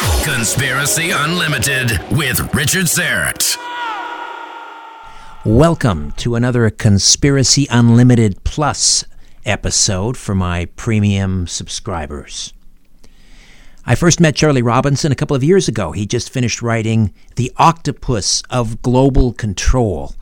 Conspiracy Unlimited with Richard Syrett. Welcome to another Conspiracy Unlimited Plus episode for my premium subscribers. I first met Charlie Robinson a couple of years ago. He just finished writing The Octopus of Global Control,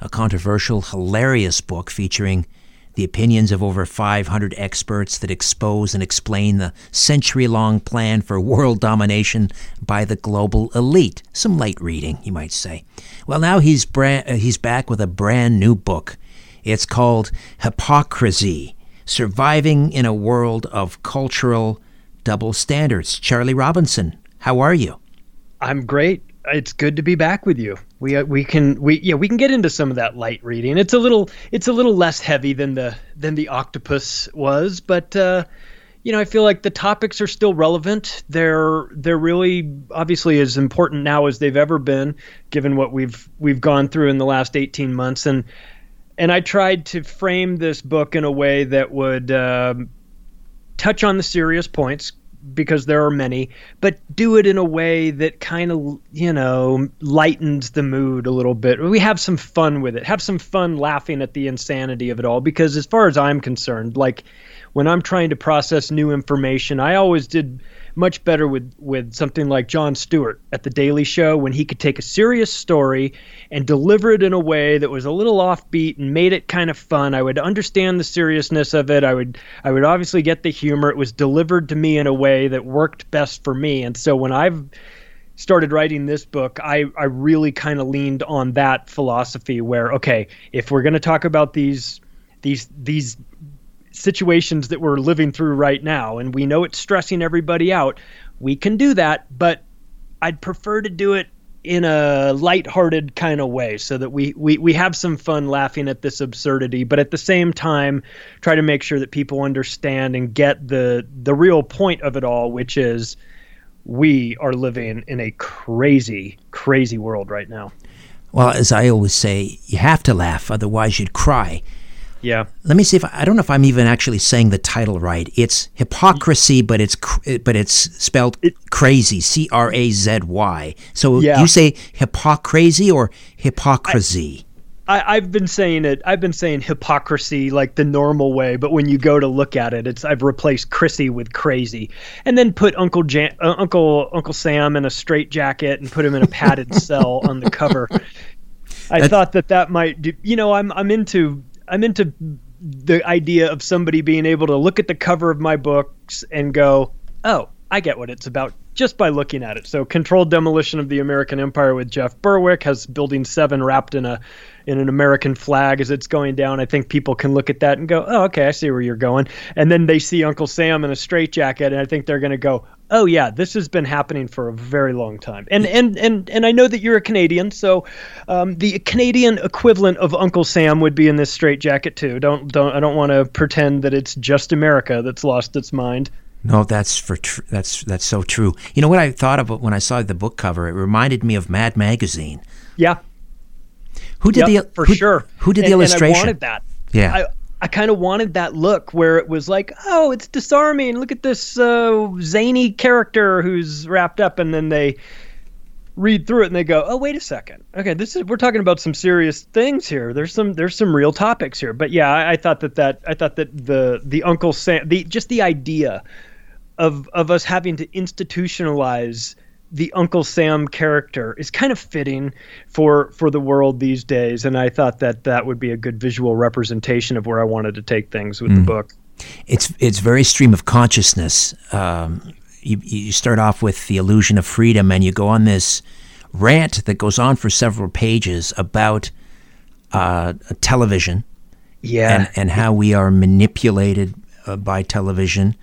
a controversial, hilarious book featuring the opinions of over 500 experts that expose and explain the century long plan for world domination by the global elite. Some light reading, you might say. Well, now he's, brand, uh, he's back with a brand new book. It's called Hypocrazy Surviving in a World of Cultural Double Standards. Charlie Robinson, how are you? I'm great it's good to be back with you. We uh, we can we yeah we can get into some of that light reading. It's a little it's a little less heavy than the than the octopus was, but uh, you know I feel like the topics are still relevant. They're they're really obviously as important now as they've ever been, given what we've we've gone through in the last eighteen months. And and I tried to frame this book in a way that would. Um, touch on the serious points because there are many, but do it in a way that kind of, you know, lightens the mood a little bit. We have some fun with it. Have some fun laughing at the insanity of it all because as far as I'm concerned, like when I'm trying to process new information, I always did much better with with something like Jon Stewart at the Daily Show when he could take a serious story and deliver it in a way that was a little offbeat and made it kind of fun. I would understand the seriousness of it. I would I would obviously get the humor. It was delivered to me in a way that worked best for me. And so when I've started writing this book, I, I really kind of leaned on that philosophy where, okay, if we're going to talk about these these these situations that we're living through right now, and we know it's stressing everybody out. We can do that, but I'd prefer to do it in a light-hearted kind of way so that we, we we have some fun laughing at this absurdity but at the same time try to make sure that people understand and get the the real point of it all which is we are living in a crazy crazy world right now well as i always say you have to laugh otherwise you'd cry yeah. Let me see if I, I, don't know if I'm even actually saying the title right. It's hypocrisy, but it's but it's spelled it, crazy. C R A Z Y. So yeah. you say hypocrisy or hypocrisy. I, have been saying it. I've been saying hypocrisy like the normal way, but when you go to look at it, it's I've replaced Chrissy with crazy, and then put Uncle Jan, uh, Uncle Uncle Sam in a straight jacket and put him in a padded cell on the cover. I That's, thought that that might do. You know, I'm I'm into I'm into the idea of somebody being able to look at the cover of my books and go, "Oh, I get what it's about just by looking at it." So, Controlled Demolition of the American Empire with Jeff Berwick has Building 7 wrapped in a in an American flag as it's going down. I think people can look at that and go, "Oh, okay, I see where you're going." And then they see Uncle Sam in a straitjacket and I think they're going to go, oh yeah, this has been happening for a very long time. And and and and I know that you're a Canadian, so um, the Canadian equivalent of Uncle Sam would be in this straitjacket too. Don't don't I don't want to pretend that it's just America that's lost its mind. No, that's for tr- that's that's so true. You know what I thought of when I saw the book cover? It reminded me of Mad Magazine. Yeah. Who did Yep, the for who, sure? Who did the illustration? And I wanted that. Yeah. I, I kind of wanted that look where it was like, oh, it's disarming. Look at this uh, zany character who's wrapped up, and then they read through it and they go, oh, wait a second. Okay, this is we're talking about some serious things here. There's some there's some real topics here. But yeah, I, I thought that that I thought that the the Uncle Sam the just the idea of of us having to institutionalize the Uncle Sam character is kind of fitting for for the world these days, and I thought that that would be a good visual representation of where I wanted to take things with the book. It's it's very stream of consciousness. Um, you you start off with the illusion of freedom, and you go on this rant that goes on for several pages about uh, television Yeah, and and how we are manipulated uh, by television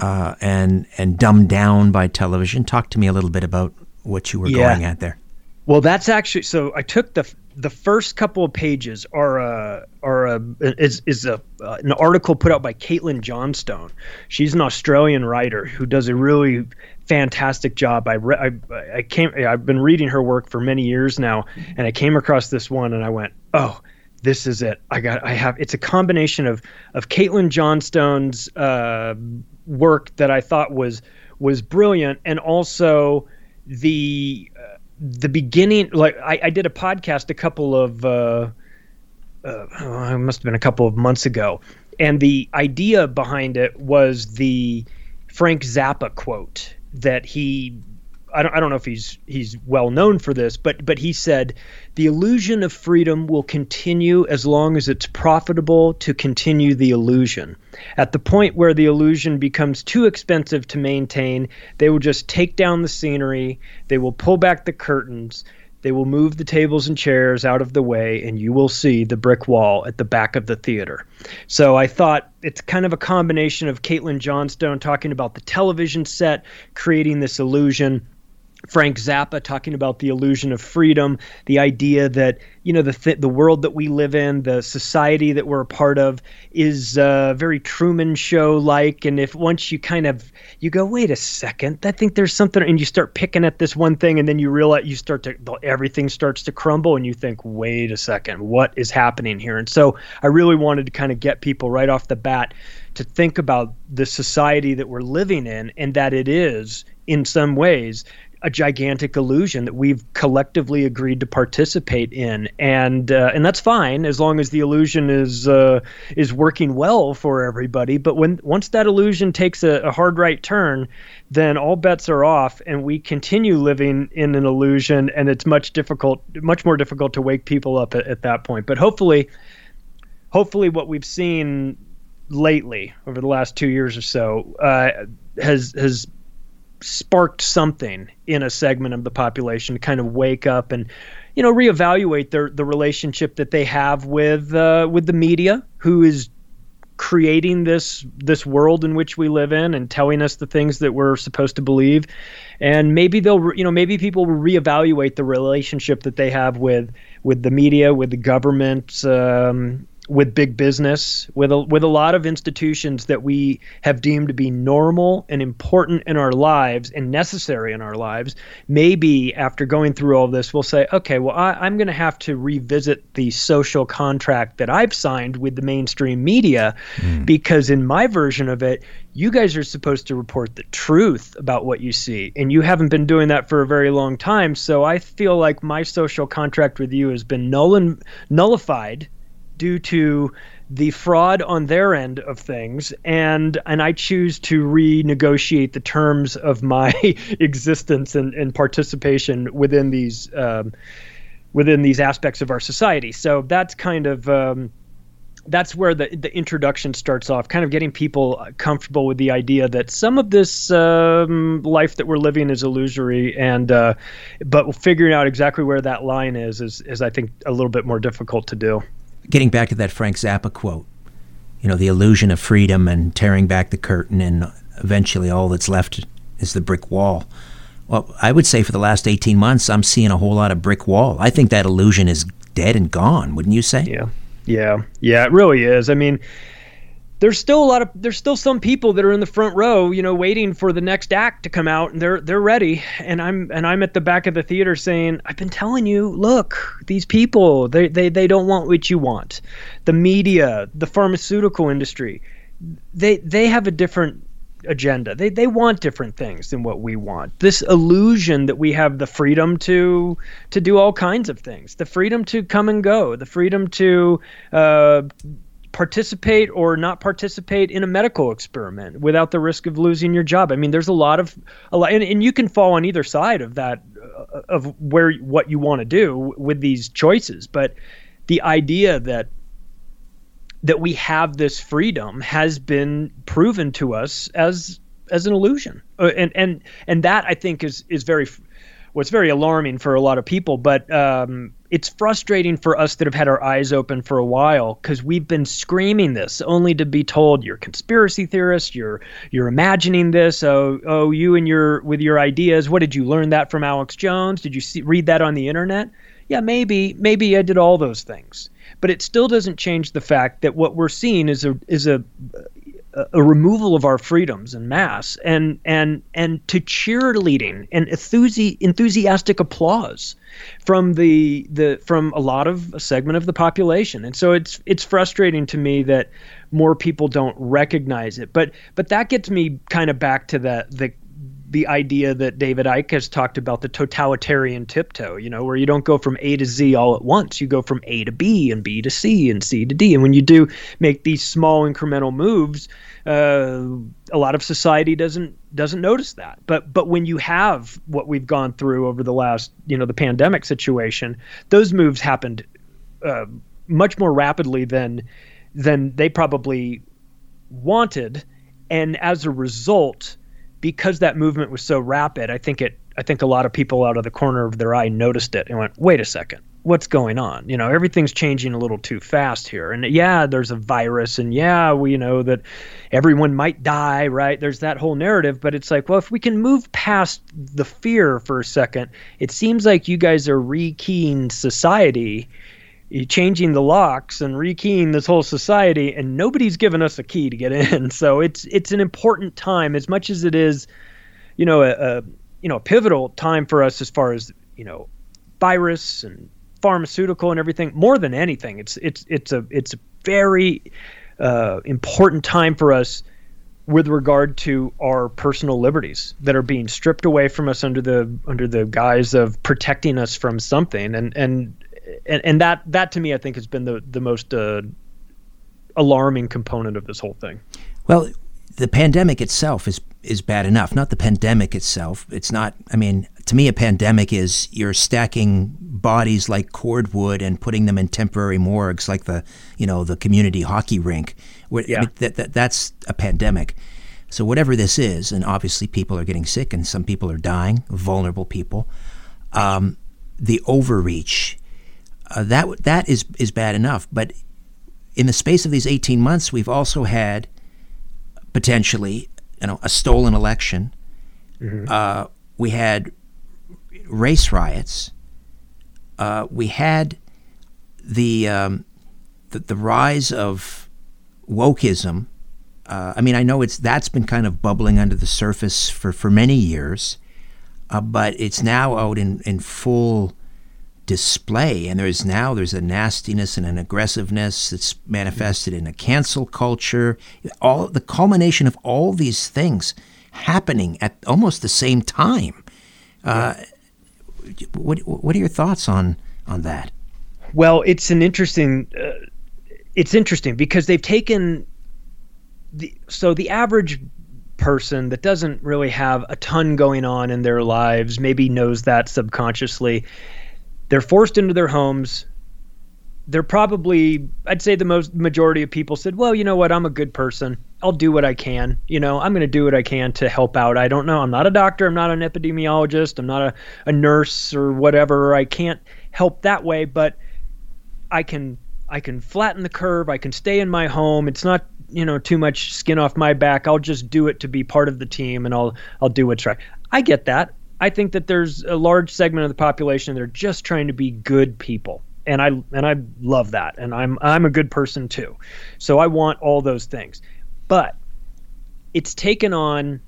uh, and and dumbed down by television. Talk to me a little bit about what you were Yeah. going at there. Well, that's actually so. I took the the first couple of pages are uh, are uh, is is a uh, an article put out by Caitlin Johnstone. She's an Australian writer who does a really fantastic job. I re- I, I came I've been reading her work for many years now, and I came across this one and I went, oh. This is it. I got. I have. It's a combination of of Caitlin Johnstone's uh, work that I thought was was brilliant, and also the uh, the beginning like I, I did a podcast a couple of uh, uh, must have been a couple of months ago and the idea behind it was the frank zappa quote that he I don't, I don't know if he's he's well known for this, but but he said the illusion of freedom will continue as long as it's profitable to continue the illusion. At the point where the illusion becomes too expensive to maintain, they will just take down the scenery, they will pull back the curtains, they will move the tables and chairs out of the way, and you will see the brick wall at the back of the theater. So I thought it's kind of a combination of Caitlin Johnstone talking about the television set, creating this illusion. Frank Zappa talking about the illusion of freedom, the idea that you know the th- the world that we live in, the society that we're a part of, is uh, very Truman Show like. And if once you kind of you go, wait a second, I think there's something, and you start picking at this one thing, and then you realize you start to everything starts to crumble, and you think, wait a second, what is happening here? And so I really wanted to kind of get people right off the bat to think about the society that we're living in, and that it is in some ways a gigantic illusion that we've collectively agreed to participate in, and uh, and that's fine as long as the illusion is uh, is working well for everybody. But when once that illusion takes a, a hard right turn, then all bets are off, and we continue living in an illusion, and it's much difficult, much more difficult to wake people up at, at that point. But hopefully, hopefully, what we've seen lately over the last two years or so uh, has has sparked something in a segment of the population to kind of wake up and you know reevaluate their the relationship that they have with uh, with the media who is creating this this world in which we live in and telling us the things that we're supposed to believe. And maybe they'll you know maybe people will reevaluate the relationship that they have with with the media with the government um, with big business, with a, with a lot of institutions that we have deemed to be normal and important in our lives and necessary in our lives, maybe after going through all this, we'll say, okay, well, I, I'm going to have to revisit the social contract that I've signed with the mainstream media hmm. because in my version of it, you guys are supposed to report the truth about what you see, and you haven't been doing that for a very long time. So I feel like my social contract with you has been null and nullified due to the fraud on their end of things and and I choose to renegotiate the terms of my existence and, and participation within these um, within these aspects of our society so that's kind of um, that's where the the introduction starts off, kind of getting people comfortable with the idea that some of this um, life that we're living is illusory, and uh, but figuring out exactly where that line is is is I think a little bit more difficult to do. Getting back to that Frank Zappa quote, you know, the illusion of freedom and tearing back the curtain, and eventually all that's left is the brick wall. Well, I would say for the last 18 months, I'm seeing a whole lot of brick wall. I think that illusion is dead and gone, wouldn't you say? Yeah. Yeah, yeah, it really is. I mean, there's still a lot of there's still some people that are in the front row, you know, waiting for the next act to come out and they're they're ready. And I'm and I'm at the back of the theater saying, I've been telling you, look, these people, they they, they don't want what you want. The media, the pharmaceutical industry, they they have a different agenda. They they want different things than what we want. This illusion that we have the freedom to to do all kinds of things, the freedom to come and go, the freedom to uh, participate or not participate in a medical experiment without the risk of losing your job. I mean, there's a lot of a lot, and, and you can fall on either side of that uh, of where what you want to do with these choices. But the idea that that we have this freedom has been proven to us as as an illusion, uh, and and and that I think is is very what's very alarming for a lot of people. But um, it's frustrating for us that have had our eyes open for a while because we've been screaming this only to be told you're conspiracy theorists you're you're imagining this. Oh oh you and your with your ideas. What did you learn that from alex jones? Did you see, read that on the internet? Yeah maybe maybe i did all those things. But it still doesn't change the fact that what we're seeing is a is a a removal of our freedoms en mass and and and to cheerleading and enthusi- enthusiastic applause from the the from a lot of a segment of the population. And so it's it's frustrating to me that more people don't recognize it. But but that gets me kind of back to the the the idea that David Icke has talked about the totalitarian tiptoe, you know, where you don't go from A to Z all at once. You go from A to B and B to C and C to D. And when you do make these small incremental moves, uh, a lot of society doesn't doesn't notice that. But but when you have what we've gone through over the last, you know, the pandemic situation, those moves happened uh, much more rapidly than than they probably wanted, and as a result because that movement was so rapid, I think it I think a lot of people out of the corner of their eye noticed it and went, "Wait a second. What's going on? You know, everything's changing a little too fast here." And yeah, there's a virus and yeah, we know that everyone might die, right? There's that whole narrative, but it's like, well, if we can move past the fear for a second, it seems like you guys are rekeying society changing the locks and rekeying this whole society and nobody's given us a key to get in. So it's it's an important time as much as it is you know a, a you know a pivotal time for us as far as you know virus and pharmaceutical and everything more than anything it's it's it's a it's a very uh, important time for us with regard to our personal liberties that are being stripped away from us under the under the guise of protecting us from something. And and and, and that that to me I think has been the the most uh, alarming component of this whole thing. Well, the pandemic itself is is bad enough. Not the pandemic itself. It's not. I mean, to me, a pandemic is you're stacking bodies like cordwood and putting them in temporary morgues, like the you know the community hockey rink. Where, yeah. I mean, that, that that's a pandemic. So whatever this is, and obviously people are getting sick, and some people are dying, vulnerable people. Um, the overreach uh, that that is is bad enough. But in the space of these 18 months, we've also had potentially, you know, a stolen election. Mm-hmm. Uh, we had race riots. Uh, we had the, um, the, the rise of wokeism. Uh, I mean, I know it's that's been kind of bubbling under the surface for, for many years, uh, but it's now out in, in full display and there's now there's a nastiness and an aggressiveness that's manifested in a cancel culture. All the culmination of all these things happening at almost the same time. Uh, what what are your thoughts on on that? Well it's an interesting uh, it's interesting because they've taken the so the average person that doesn't really have a ton going on in their lives maybe knows that subconsciously they're forced into their homes. They're probably, I'd say the most majority of people said, well, you know what? I'm a good person. I'll do what I can. You know, I'm going to do what I can to help out. I don't know. I'm not a doctor. I'm not an epidemiologist. I'm not a, a nurse or whatever. I can't help that way, but I can I can flatten the curve. I can stay in my home. It's not you know too much skin off my back. I'll just do it to be part of the team, and I'll I'll do what's right. I get that. I think that there's a large segment of the population that are just trying to be good people. and I and I love that, and I'm I'm a good person too, so I want all those things, but it's taken on.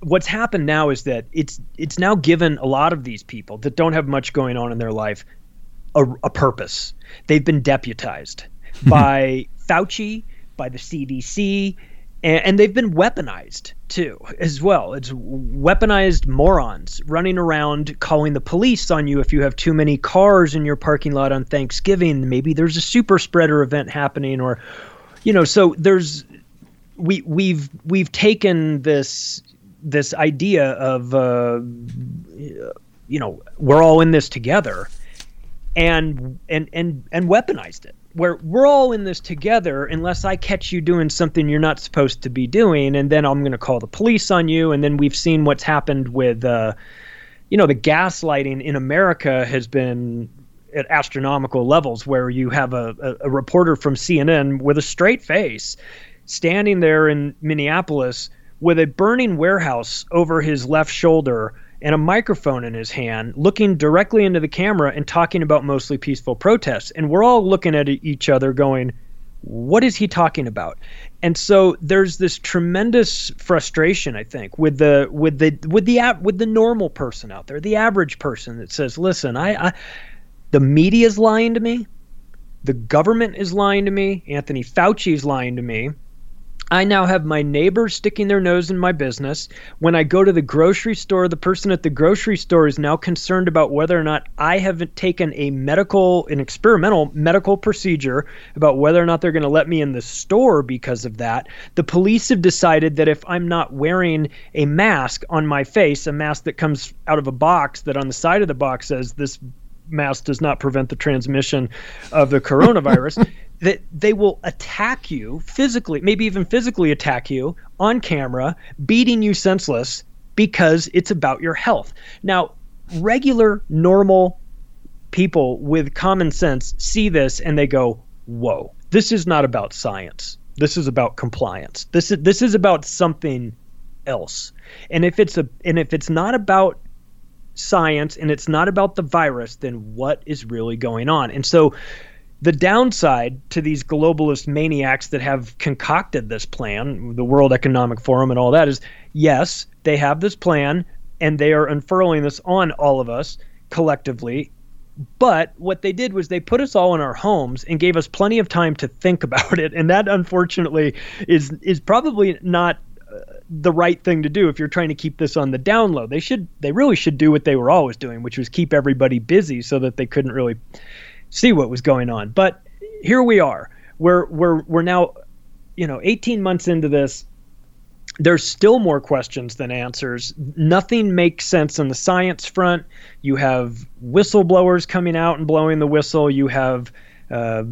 What's happened now is that it's it's now given a lot of these people that don't have much going on in their life a, a purpose. They've been deputized by Fauci, by the CDC, and, and, they've been weaponized too, as well. It's weaponized morons running around calling the police on you if you have too many cars in your parking lot on Thanksgiving. Maybe there's a super spreader event happening, or you know. So there's we we've we've taken this this idea of uh, you know we're all in this together and and and and weaponized it where we're all in this together unless I catch you doing something you're not supposed to be doing, and then I'm going to call the police on you. And then we've seen what's happened with, uh, you know, the gaslighting in America has been at astronomical levels where you have a, a, a reporter from CNN with a straight face standing there in Minneapolis with a burning warehouse over his left shoulder and a microphone in his hand, looking directly into the camera and talking about mostly peaceful protests. And we're all looking at each other going, what is he talking about? And so there's this tremendous frustration, I think, with the with the with the with the normal person out there, the average person that says, "Listen, I, I the media is lying to me, the government is lying to me, Anthony Fauci is lying to me." I now have my neighbors sticking their nose in my business. When I go to the grocery store, the person at the grocery store is now concerned about whether or not I have taken a medical, an experimental medical procedure about whether or not they're going to let me in the store because of that. The police have decided that if I'm not wearing a mask on my face, a mask that comes out of a box that on the side of the box says this mask does not prevent the transmission of the coronavirus. That they will attack you physically, maybe even physically attack you on camera, beating you senseless because it's about your health. Now, regular, normal people with common sense see this and they go, "Whoa, this is not about science. This is about compliance. This is this is about something else." And if it's a and if it's not about science and it's not about the virus, then what is really going on? And so the downside to these globalist maniacs that have concocted this plan, the World Economic Forum and all that, is yes, they have this plan and they are unfurling this on all of us collectively. But what they did was they put us all in our homes and gave us plenty of time to think about it, and that unfortunately is is probably not uh, the right thing to do if you're trying to keep this on the down low. They should they really should do what they were always doing, which was keep everybody busy so that they couldn't really see what was going on. But here we are. We're we're we're now, you know, 18 months into this. There's still more questions than answers. Nothing makes sense on the science front. You have whistleblowers coming out and blowing the whistle. You have uh,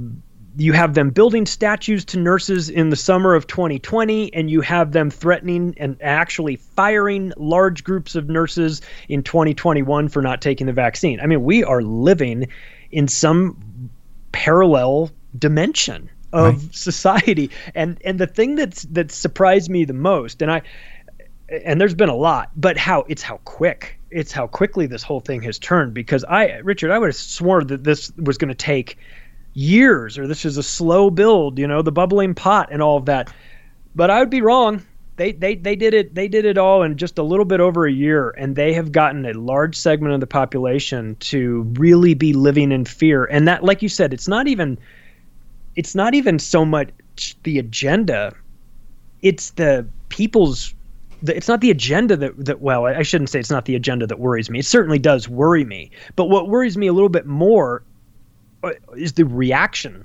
you have them building statues to nurses in the summer of 2020, and you have them threatening and actually firing large groups of nurses in 2021 for not taking the vaccine. I mean, we are living in some parallel dimension of right. society. And and the thing that's that surprised me the most, and I and there's been a lot, but how it's how quick it's how quickly this whole thing has turned. Because I, Richard, I would have sworn that this was going to take years, or this is a slow build. You know, the bubbling pot and all of that. But I would be wrong they, they they did it they did it all in just a little bit over a year and they have gotten a large segment of the population to really be living in fear. And that like you said it's not even it's not even so much the agenda it's the people's it's not the agenda that that well I shouldn't say it's not the agenda that worries me. It certainly does worry me. But what worries me a little bit more uh, is the reaction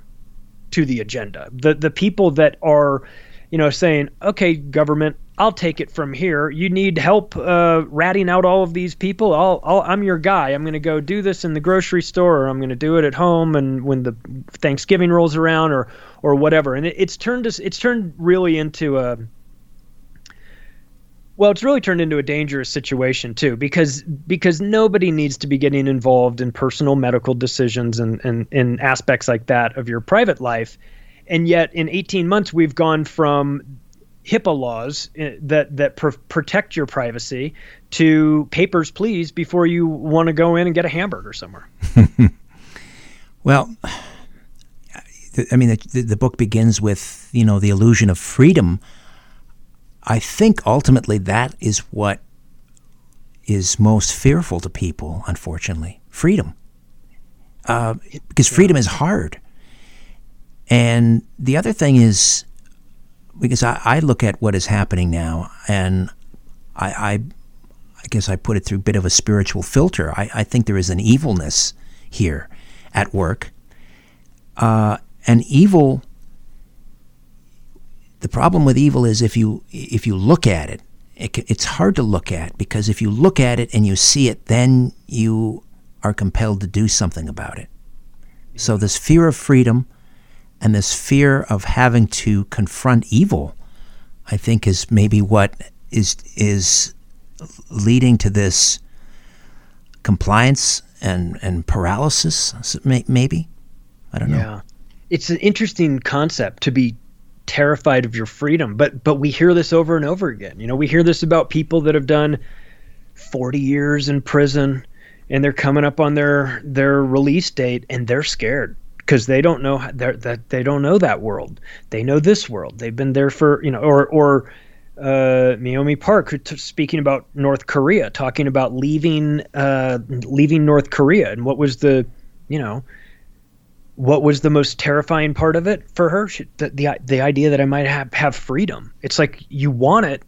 to the agenda. The the people that are you know, saying, okay, government, I'll take it from here. You need help uh, ratting out all of these people. I'll, I'll I'm your guy. I'm going to go do this in the grocery store, or I'm going to do it at home, and when the Thanksgiving rolls around, or or whatever. And it, it's turned it's turned really into a well, it's really turned into a dangerous situation too, because because nobody needs to be getting involved in personal medical decisions and and in aspects like that of your private life and yet in 18 months we've gone from HIPAA laws uh, that that pr- protect your privacy to papers please before you want to go in and get a hamburger somewhere. Well, I mean, the, the book begins with you know the illusion of freedom. I think ultimately that is what is most fearful to people. Unfortunately, freedom, uh, because freedom is hard. And the other thing is, because I, I look at what is happening now, and I, I, I guess I put it through a bit of a spiritual filter. I, I think there is an evilness here at work. Uh, and evil, the problem with evil is if you if you look at it, it, it's hard to look at because if you look at it and you see it, then you are compelled to do something about it. So this fear of freedom and this fear of having to confront evil, I think, is maybe what is is leading to this compliance and and paralysis. Maybe I don't know. Yeah, it's an interesting concept to be terrified of your freedom, but but we hear this over and over again. You know, we hear this about people that have done forty years in prison, and they're coming up on their their release date, and they're scared because they don't know that they don't know that world. They know this world. They've been there for you know, or or uh, Yeonmi Park t- speaking about North Korea, talking about leaving uh, leaving North Korea, and what was the you know what was the most terrifying part of it for her? She, the, the the idea that I might have have freedom. It's like you want it,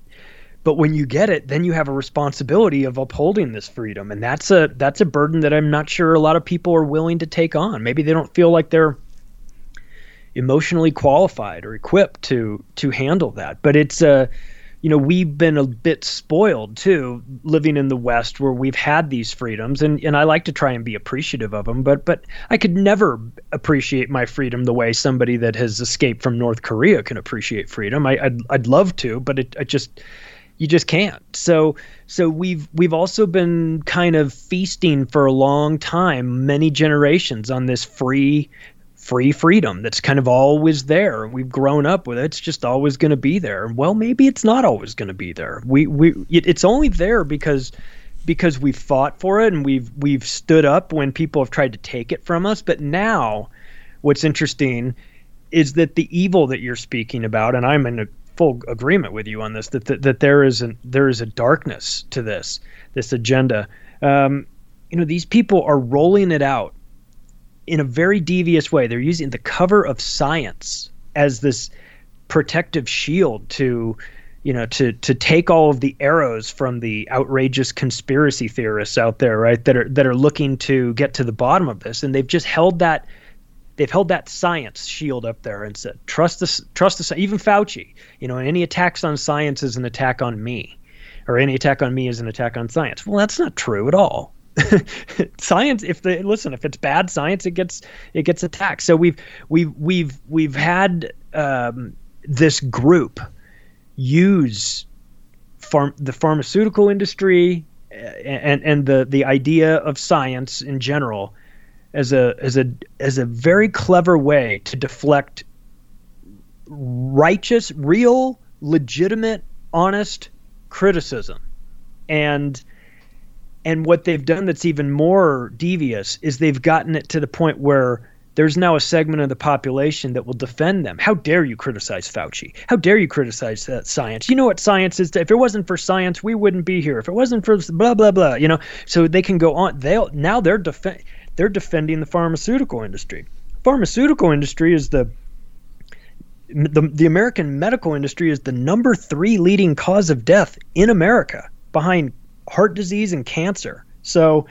but when you get it then you have a responsibility of upholding this freedom. And that's a that's a burden that i'm not sure a lot of people are willing to take on. Maybe they don't feel like they're emotionally qualified or equipped to to handle that. But it's a you know we've been a bit spoiled too living in the west where we've had these freedoms and and I like to try and be appreciative of them but but I could never appreciate my freedom the way somebody that has escaped from North Korea can appreciate freedom. I I'd, I'd love to but it, it just you just can't. So so we've we've also been kind of feasting for a long time, many generations on this free free freedom that's kind of always there. We've grown up with it. It's just always going to be there. Well, maybe it's not always going to be there. We we it, it's only there because because we've fought for it and we've we've stood up when people have tried to take it from us. But now, what's interesting is that the evil that you're speaking about, and I'm in a full agreement with you on this that that, that there is a there is a darkness to this this agenda. Um, you know, these people are rolling it out in a very devious way. They're using the cover of science as this protective shield to you know to to take all of the arrows from the outrageous conspiracy theorists out there right that are that are looking to get to the bottom of this and they've just held that they've held that science shield up there and said, trust the trust the even Fauci. You know, any attacks on science is an attack on me, or any attack on me is an attack on science. Well, that's not true at all. science if the listen if it's bad science it gets it gets attacked so we've we've we've we've had um, this group use farm the pharmaceutical industry and and the the idea of science in general as a as a as a very clever way to deflect righteous, real, legitimate, honest criticism. And and what they've done that's even more devious is they've gotten it to the point where there's now a segment of the population that will defend them. How dare you criticize Fauci? How dare you criticize that science? You know what science is? If it wasn't for science, we wouldn't be here. If it wasn't for blah blah blah, you know. So they can go on. They'll now they're defend they're defending the pharmaceutical industry. Pharmaceutical industry is the the, the American medical industry is the number three leading cause of death in America behind heart disease and cancer. So,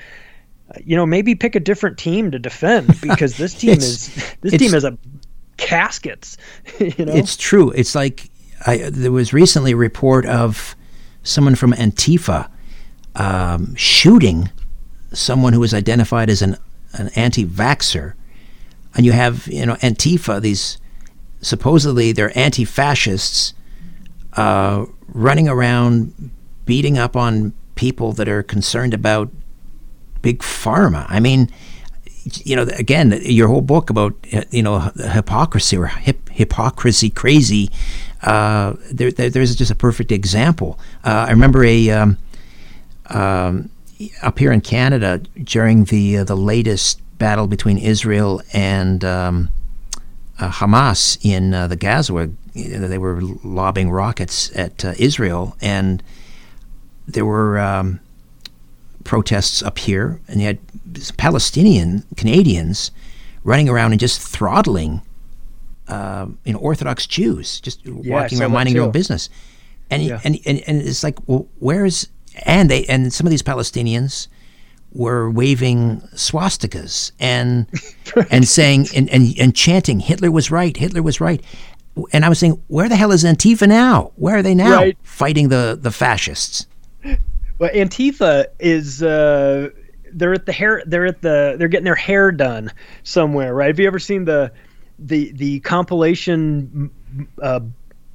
uh, you know, maybe pick a different team to defend because this team is this team is a caskets. You know, it's true. It's like I, there was recently a report of someone from Antifa um, shooting someone who was identified as an an anti-vaxer, and you have you know Antifa, these supposedly they're anti-fascists, uh, running around beating up on people that are concerned about big pharma. I mean, you know, again, your whole book about you know hypocrisy or hip, hypocrisy crazy. Uh, there, there, there's just a perfect example. Uh, I remember a um, um, up here in Canada during the uh, the latest battle between Israel and um, uh, Hamas in uh, the Gaza, where they were lobbing rockets at uh, Israel, and there were um, protests up here, and you had Palestinian Canadians running around and just throttling, uh, you know, Orthodox Jews, just Yeah, walking around minding their own business, and, Yeah. and and and it's like, well, where is and they and some of these Palestinians were waving swastikas and and saying and, and and chanting Hitler was right, Hitler was right. And I was saying, where the hell is Antifa now? Where are they now? Right. Fighting the, the fascists. Well, Antifa is uh, they're at the hair they're at the they're getting their hair done somewhere, right? Have you ever seen the the the compilation uh,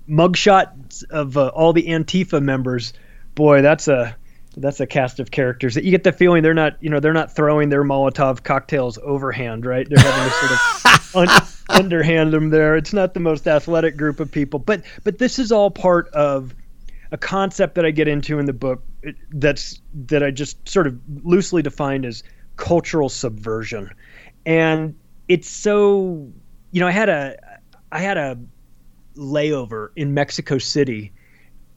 mugshot of uh, all the Antifa members? Boy, that's a that's a cast of characters that you get the feeling they're not you know they're not throwing their Molotov cocktails overhand, right? They're having to sort of un- underhand them there. It's not the most athletic group of people, but but this is all part of a concept that I get into in the book that's that I just sort of loosely defined as cultural subversion, and it's so you know I had a I had a layover in Mexico City,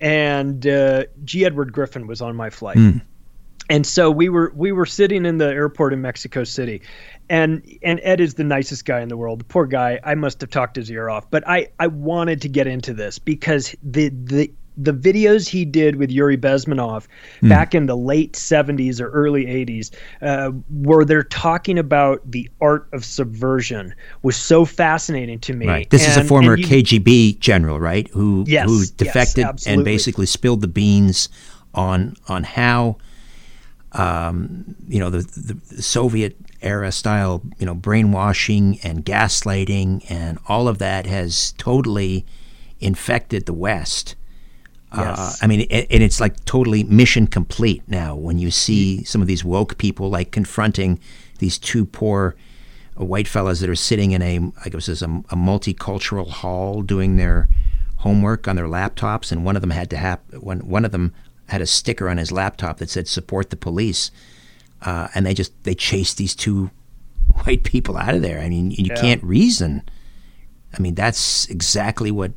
and uh, G. Edward Griffin was on my flight. And so we were we were sitting in the airport in Mexico City, and and Ed is the nicest guy in the world. The poor guy, I must have talked his ear off, but I I wanted to get into this because the the the videos he did with Yuri Bezmenov back in the late 70s or early 80s, uh, where they're talking about the art of subversion, was so fascinating to me. Right. This is a former you- KGB general, right? Who Yes, who yes, defected and basically spilled the beans on on how um, you know the, the Soviet era style, you know, brainwashing and gaslighting and all of that has totally infected the West. Uh, I mean, and it's like totally mission complete now when you see some of these woke people like confronting these two poor uh, white fellas that are sitting in a, I guess it's a, a multicultural hall doing their homework on their laptops, and one of them had to have one one of them had a sticker on his laptop that said "Support the police," uh, and they just they chased these two white people out of there. I mean, you can't reason. I mean, that's exactly what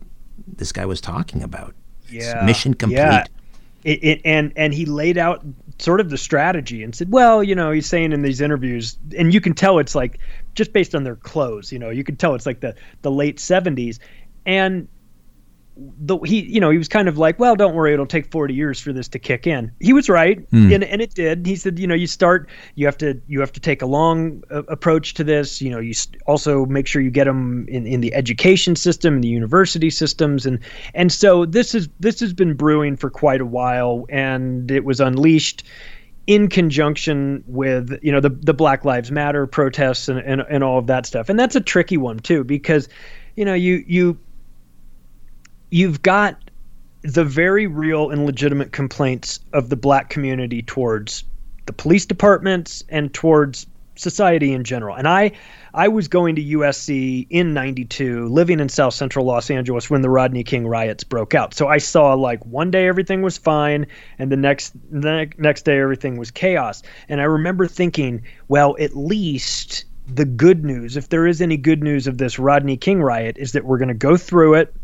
this guy was talking about. Yeah, mission complete. yeah. It, it, and and he laid out sort of the strategy and said, well, you know, he's saying in these interviews, and you can tell it's like just based on their clothes, you know, you can tell it's like the the late '70s, and the he you know he was kind of like well don't worry it'll take 40 years for this to kick in. He was right and, and it did. He said you know you start you have to you have to take a long uh, approach to this. You know you st- also make sure you get them in, in the education system and the university systems and and so this is this has been brewing for quite a while and it was unleashed in conjunction with you know the the Black Lives Matter protests and, and and all of that stuff. And that's a tricky one too because you know you you you've got the very real and legitimate complaints of the black community towards the police departments and towards society in general. And I I was going to USC in 92 living in South Central Los Angeles when the Rodney King riots broke out. So I saw like one day everything was fine and the next the next day everything was chaos. And I remember thinking, well, at least the good news, if there is any good news of this Rodney King riot, is that we're going to go through it.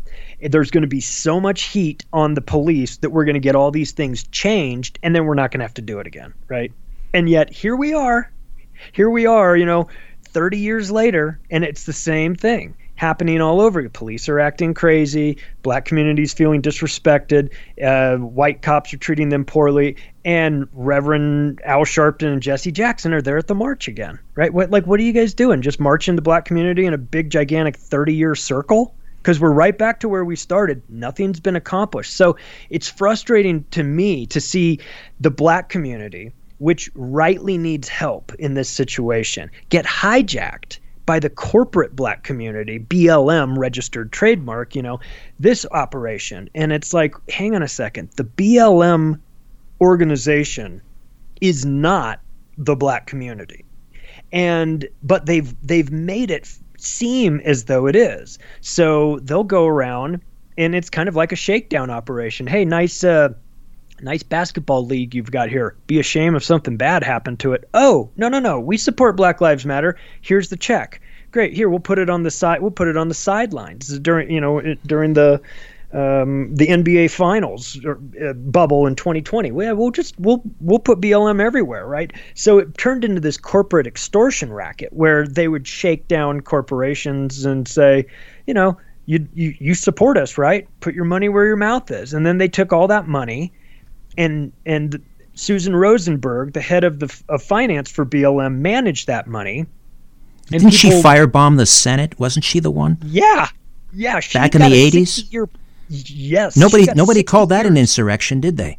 There's going to be so much heat on the police that we're going to get all these things changed, and then we're not going to have to do it again, right? And yet here we are. Here we are, you know, 30 years later, and it's the same thing happening all over. Police are acting crazy. Black communities feeling disrespected. Uh, white cops are treating them poorly. And Reverend Al Sharpton and Jesse Jackson are there at the march again, right? What like what are you guys doing? Just marching the black community in a big gigantic 30 year circle? Because we're right back to where we started. Nothing's been accomplished. So it's frustrating to me to see the black community, which rightly needs help in this situation, get hijacked by the corporate black community, BLM registered trademark, you know, this operation. And it's like, hang on a second. The BLM organization is not the black community. And but they've they've made it seem as though it is. So they'll go around and it's kind of like a shakedown operation. Hey, nice uh nice basketball league you've got here. Be a shame if something bad happened to it. Oh, no, no, no. We support Black Lives Matter. Here's the check. Great. Here, we'll put it on the side. We'll put it on the sidelines during, you know, during the um, the NBA Finals or, uh, bubble in 2020. Well, we'll just we'll we'll put BLM everywhere, right? So it turned into this corporate extortion racket where they would shake down corporations and say, you know, you you you support us, right? Put your money where your mouth is, and then they took all that money and and Susan Rosenberg, the head of the of finance for BLM, managed that money. And Didn't people, she firebomb the Senate? Wasn't she the one? Yeah, yeah. Back in the eighties. Yes. Nobody nobody called that an insurrection, did they?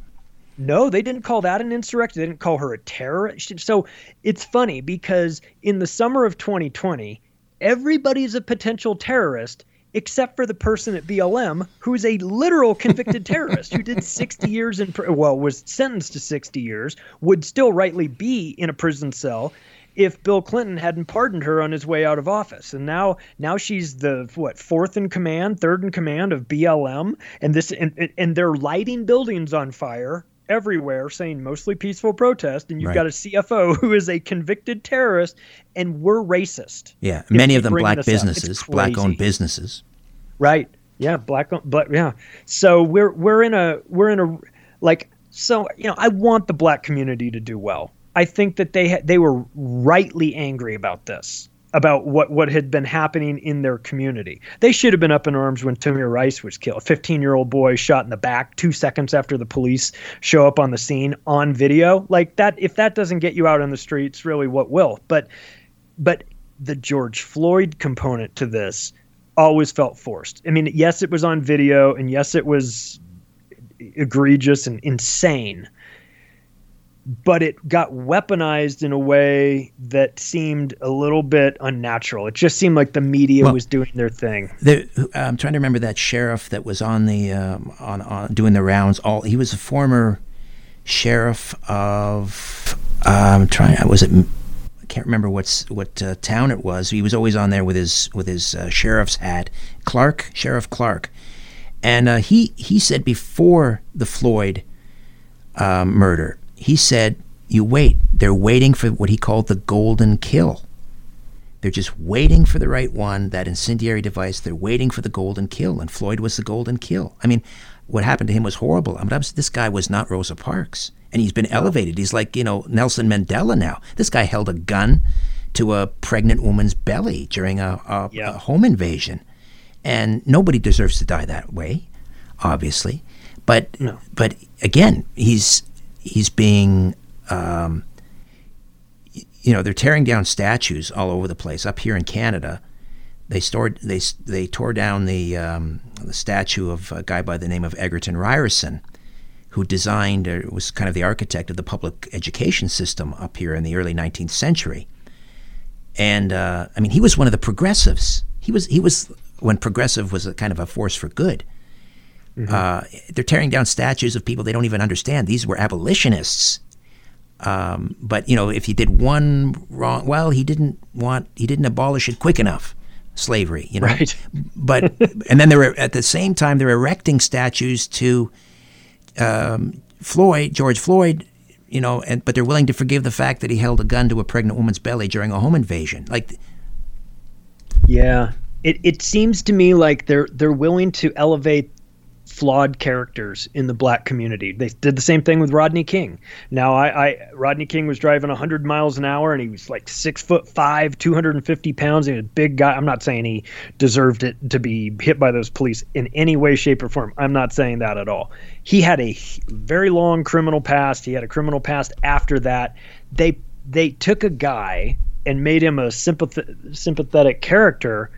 No, they didn't call that an insurrection. They didn't call her a terrorist. So it's funny because in the summer of 2020, everybody's a potential terrorist except for the person at BLM who's a literal convicted terrorist who did 60 years in well was sentenced to 60 years would still rightly be in a prison cell if Bill Clinton hadn't pardoned her on his way out of office. And now now she's the what fourth in command, third in command of BLM and this and, and they're lighting buildings on fire everywhere saying mostly peaceful protest and you've right. got a CFO who is a convicted terrorist and we're racist. Yeah, many of them black businesses, black owned businesses. Right. Yeah, black but yeah. So we're we're in a we're in a like so you know, I want the black community to do well. I think that they they were rightly angry about this about what, what had been happening in their community. They should have been up in arms when Tamir Rice was killed. A 15 year old boy shot in the back two seconds after the police show up on the scene on video. Like that, if that doesn't get you out on the streets, really what will? But, but the George Floyd component to this always felt forced. I mean, yes, it was on video and yes, it was egregious and insane but it got weaponized in a way that seemed a little bit unnatural. It just seemed like the media well, was doing their thing. The, I'm trying to remember that sheriff that was on the um, on, on doing the rounds. All he was a former sheriff of. I'm um, trying. Was it? I can't remember what's what uh, town it was. He was always on there with his with his uh, sheriff's hat. Clarke, Sheriff Clarke, and uh, he he said before the Floyd uh, murder he said, You wait. They're waiting for what he called the golden kill. They're just waiting for the right one, that incendiary device. They're waiting for the golden kill. And Floyd was the golden kill. I mean, what happened to him was horrible. I mean, this guy was not Rosa Parks. And he's been elevated. He's like, you know, Nelson Mandela now. This guy held a gun to a pregnant woman's belly during a, a, yeah. a home invasion. And nobody deserves to die that way, obviously. But no. but again, he's he's being, um, you know, they're tearing down statues all over the place. Up here in Canada, they stored they they tore down the um, the statue of a guy by the name of Egerton Ryerson, who designed or was kind of the architect of the public education system up here in the early 19th century. And uh, I mean, he was one of the progressives. He was he was when progressive was a kind of a force for good. Mm-hmm. Uh, they're tearing down statues of people they don't even understand. These were abolitionists. Um, but you know, if he did one wrong, well, he didn't want, he didn't abolish it quick enough, slavery. You know, right. but and then they were at the same time they're erecting statues to um, Floyd, George Floyd. You know, and but they're willing to forgive the fact that he held a gun to a pregnant woman's belly during a home invasion. Like, yeah, it it seems to me like they're they're willing to elevate flawed characters in the black community. They did the same thing with Rodney King. Now, I, I Rodney King was driving 100 miles an hour, and he was like six foot five, 250 pounds. He was a big guy. I'm not saying he deserved it to be hit by those police in any way, shape, or form. I'm not saying that at all. He had a very long criminal past. He had a criminal past after that. They they took a guy and made him a sympath- sympathetic character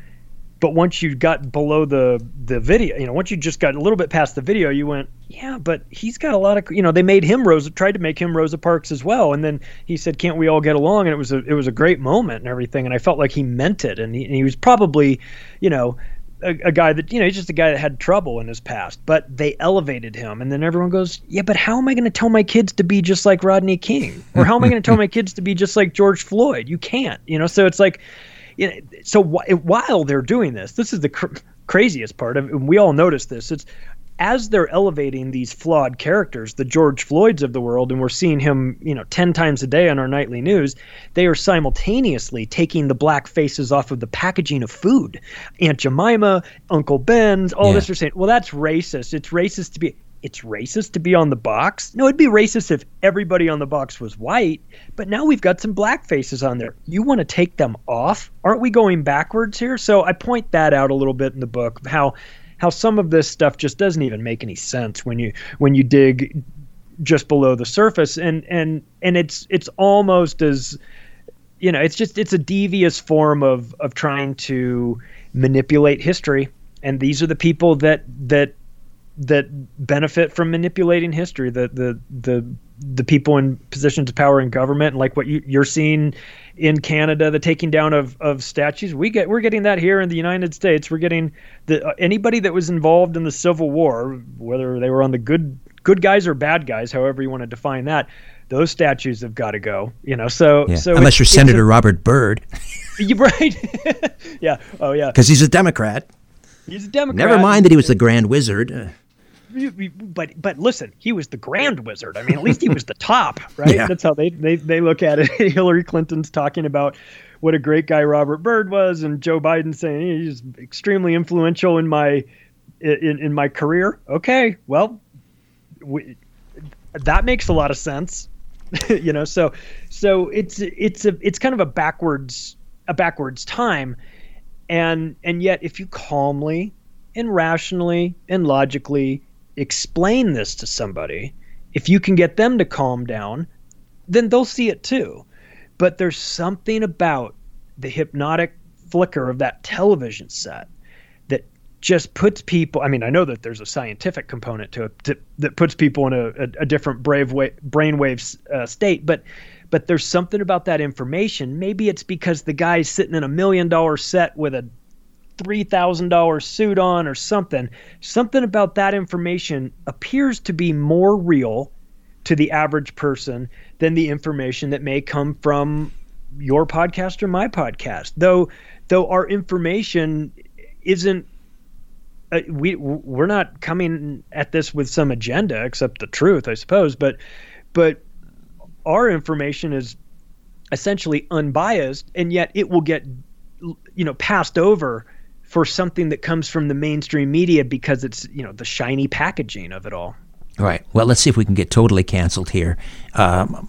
but once you got below the the video you know once you just got a little bit past the video you went yeah but he's got a lot of you know they made him rosa tried to make him rosa parks as well. And then he said can't we all get along? And it was a it was a great moment and everything. And i felt like he meant it. And he, and he was probably you know a, a, guy that you know he's just a guy that had trouble in his past but they elevated him. And then everyone goes yeah but how am i going to tell my kids to be just like rodney king? Or how am i going to tell my kids to be just like george floyd? You can't. You know so it's like you know, so wh- while they're doing this, this is the cr- craziest part of it. We all notice this. It's as they're elevating these flawed characters, the George Floyds of the world, and we're seeing him, you know, 10 times a day on our nightly news, they are simultaneously taking the black faces off of the packaging of food. Aunt Jemima, Uncle Ben's, all Yeah. this are saying, well, that's racist. It's racist to be. It's racist to be on the box. No, it'd be racist if everybody on the box was white. But now we've got some black faces on there. You want to take them off? Aren't we going backwards here? So I point that out a little bit in the book how how some of this stuff just doesn't even make any sense when you when you dig just below the surface and and and it's it's almost as you know it's just it's a devious form of of trying to manipulate history and these are the people that that that benefit from manipulating history the the the the people in positions of power in government like what you, you're seeing in Canada the taking down of, of statues. We get we're getting that here in the United States. We're getting the uh, anybody that was involved in the Civil War whether they were on the good good guys or bad guys however you want to define that those statues have got to go you know? So Yeah. so Unless you're Senator a- Robert Byrd, you right. Yeah. Oh yeah. Because he's a Democrat. he's a Democrat. Never mind that he was the Grand Wizard. But but listen, he was the grand wizard. I mean, at least he was the top, right? Yeah. That's how they, they they look at it. Hillary Clinton's talking about what a great guy Robert Byrd was, and Joe Biden saying he's extremely influential in my in in my career. Okay, well, we, that makes a lot of sense, you know. So so it's it's a it's kind of a backwards a backwards time, and and yet if you calmly and rationally and logically explain this to somebody, if you can get them to calm down, then they'll see it too. But there's something about the hypnotic flicker of that television set that just puts people. I mean, I know that there's a scientific component to it to, that puts people in a, a, a different brave way, brainwave uh, state, but but there's something about that information. Maybe it's because the guy's sitting in a million dollar set with a three thousand dollar suit on or something. Something about that information appears to be more real to the average person than the information that may come from your podcast or my podcast. Though though our information isn't uh, we we're not coming at this with some agenda except the truth, I suppose, but but our information is essentially unbiased and yet it will get you know passed over for something that comes from the mainstream media because it's you know the shiny packaging of it all. All right. Well, let's see if we can get totally canceled here. Um,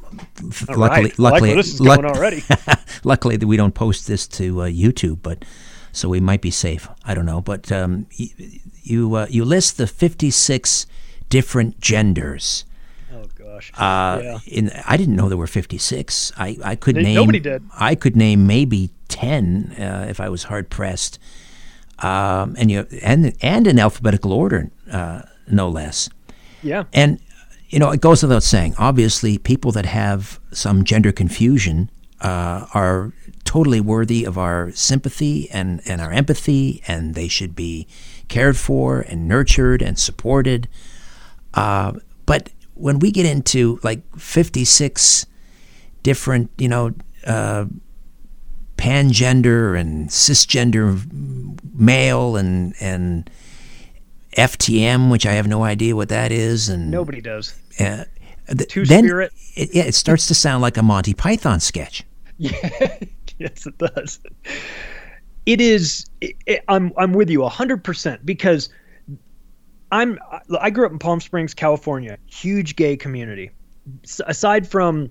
All luckily, right. Luckily, this is luck- going already. luckily that we don't post this to uh, YouTube, but so we might be safe. I don't know, but um, y- you uh, you list the fifty six different genders. Oh gosh. Uh, yeah. in, I didn't know there were 56. I, I could N- name nobody did. I could name maybe 10 uh, if I was hard pressed. Um, and you and and in alphabetical order, uh, no less. Yeah. And you know, it goes without saying. Obviously, people that have some gender confusion uh, are totally worthy of our sympathy and, and our empathy, and they should be cared for and nurtured and supported. Uh, but when we get into like 56 different, you know, uh, pangender and cisgender male and and FTM, which I have no idea what that is, and Nobody does. uh, th- Two then spirit. It, yeah, it starts to sound like a Monty Python sketch. Yeah. yes, it does. It is. It, it, I'm I'm with you hundred percent because I'm I grew up in Palm Springs, California. Huge gay community. S- aside from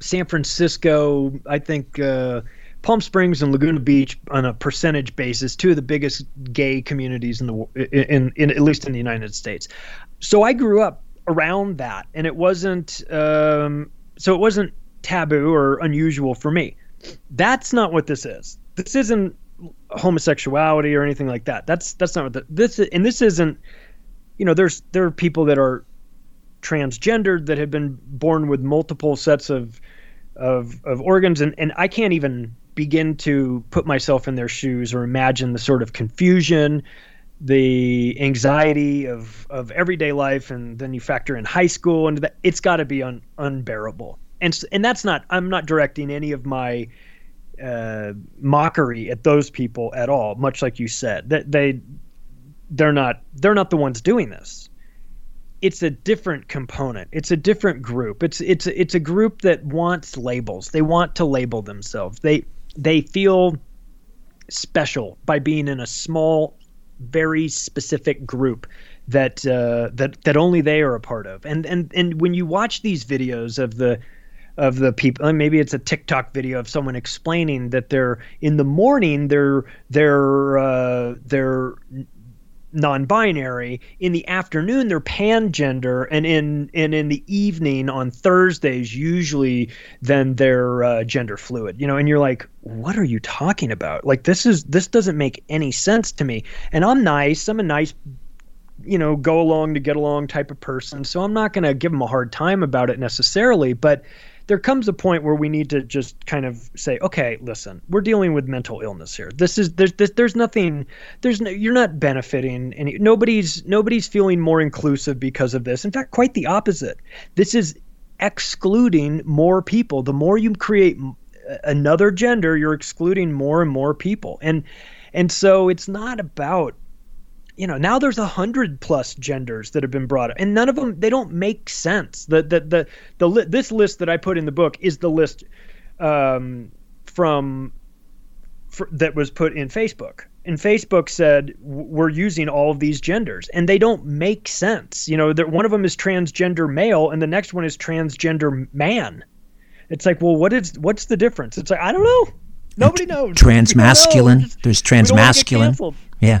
San Francisco, I think uh, Palm Springs and Laguna Beach, on a percentage basis, two of the biggest gay communities in the in, in at least in the United States. So I grew up around that, and it wasn't um, so it wasn't taboo or unusual for me. That's not what this is. This isn't homosexuality or anything like that. That's that's not what the, this and this isn't. You know, there's there are people that are transgendered that have been born with multiple sets of of of organs and and I can't even begin to put myself in their shoes or imagine the sort of confusion the anxiety of of everyday life and then you factor in high school and that it's got to be un, unbearable. And and that's not I'm not directing any of my uh, mockery at those people at all much like you said. That they they're not they're not the ones doing this. It's a different component. It's a different group. It's it's it's a group that wants labels. They want to label themselves. They they feel special by being in a small very specific group that uh, that that only they are a part of. And and and when you watch these videos of the of the people maybe it's a TikTok video of someone explaining that they're in the morning they're they're uh, they're non-binary. In the afternoon they're pangender and in and in the evening on thursdays usually then they're uh, gender fluid. You know and you're like what are you talking about? Like this is this doesn't make any sense to me. And i'm nice. I'm a nice you know go along to get along type of person so i'm not going to give them a hard time about it necessarily but there comes a point where we need to just kind of say, okay, listen, we're dealing with mental illness here. This is there's this, there's nothing there's no, you're not benefiting any nobody's nobody's feeling more inclusive because of this. In fact, quite the opposite. This is excluding more people. The more you create another gender, you're excluding more and more people. And and so it's not about you know now there's a hundred plus genders that have been brought up and none of them they don't make sense. The the the, the li- this list that i put in the book is the list um, from for, that was put in facebook. And facebook said we're using all of these genders and they don't make sense. You know that one of them is transgender male and the next one is transgender man. It's like well what is what's the difference? It's like i don't know. Nobody knows. Transmasculine? there's transmasculine? yeah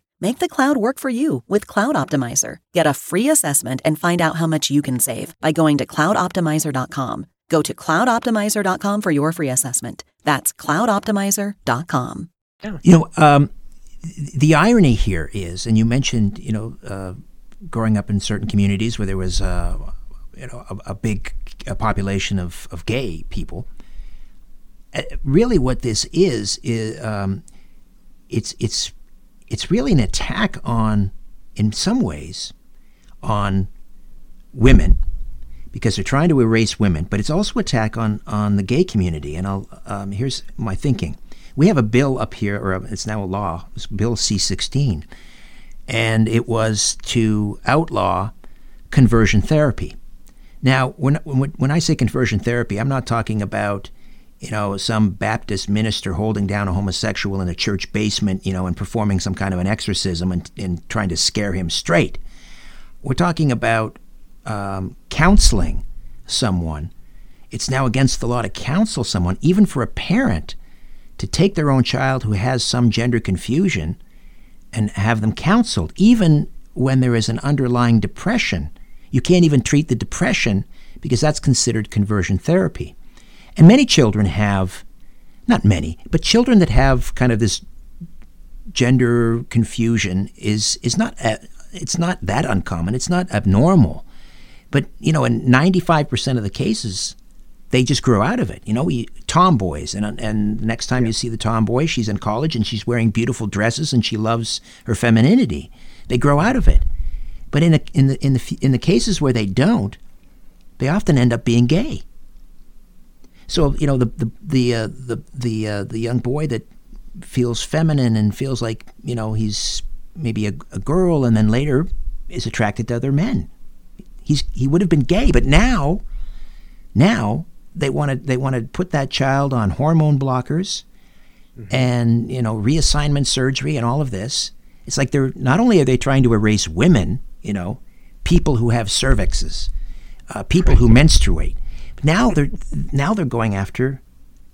Make the cloud work for you with Cloud Optimizer. Get a free assessment and find out how much you can save by going to cloudoptimizer.com. Go to cloudoptimizer.com for your free assessment. That's cloudoptimizer.com. You know, um, the irony here is, and you mentioned, you know, uh, growing up in certain communities where there was, uh, you know, a, a big a population of, of gay people. Uh, really, what this is is um, it's it's it's really an attack on, in some ways, on women because they're trying to erase women, but it's also attack on, on the gay community. And I'll, um, here's my thinking. We have a bill up here, or it's now a law, it's Bill C 16, and it was to outlaw conversion therapy. Now, when, when, when I say conversion therapy, I'm not talking about you know, some Baptist minister holding down a homosexual in a church basement, you know, and performing some kind of an exorcism and, and trying to scare him straight. We're talking about um, counseling someone. It's now against the law to counsel someone, even for a parent, to take their own child who has some gender confusion and have them counseled, even when there is an underlying depression. You can't even treat the depression because that's considered conversion therapy. And many children have, not many, but children that have kind of this gender confusion is is not uh, it's not that uncommon. It's not abnormal. But you know, in 95% of the cases, they just grow out of it. You know, we, tomboys, and and next time yeah. you see the tomboy, she's in college and she's wearing beautiful dresses and she loves her femininity. They grow out of it. But in the in the in the in the cases where they don't, they often end up being gay. So you know the the the uh, the the, uh, the young boy that feels feminine and feels like you know he's maybe a, a girl, and then later is attracted to other men. He's he would have been gay, but now now they want to they want to put that child on hormone blockers mm-hmm. and you know reassignment surgery and all of this. It's like they're not only are they trying to erase women, you know, people who have cervixes, uh, people who menstruate, now they're now they're going after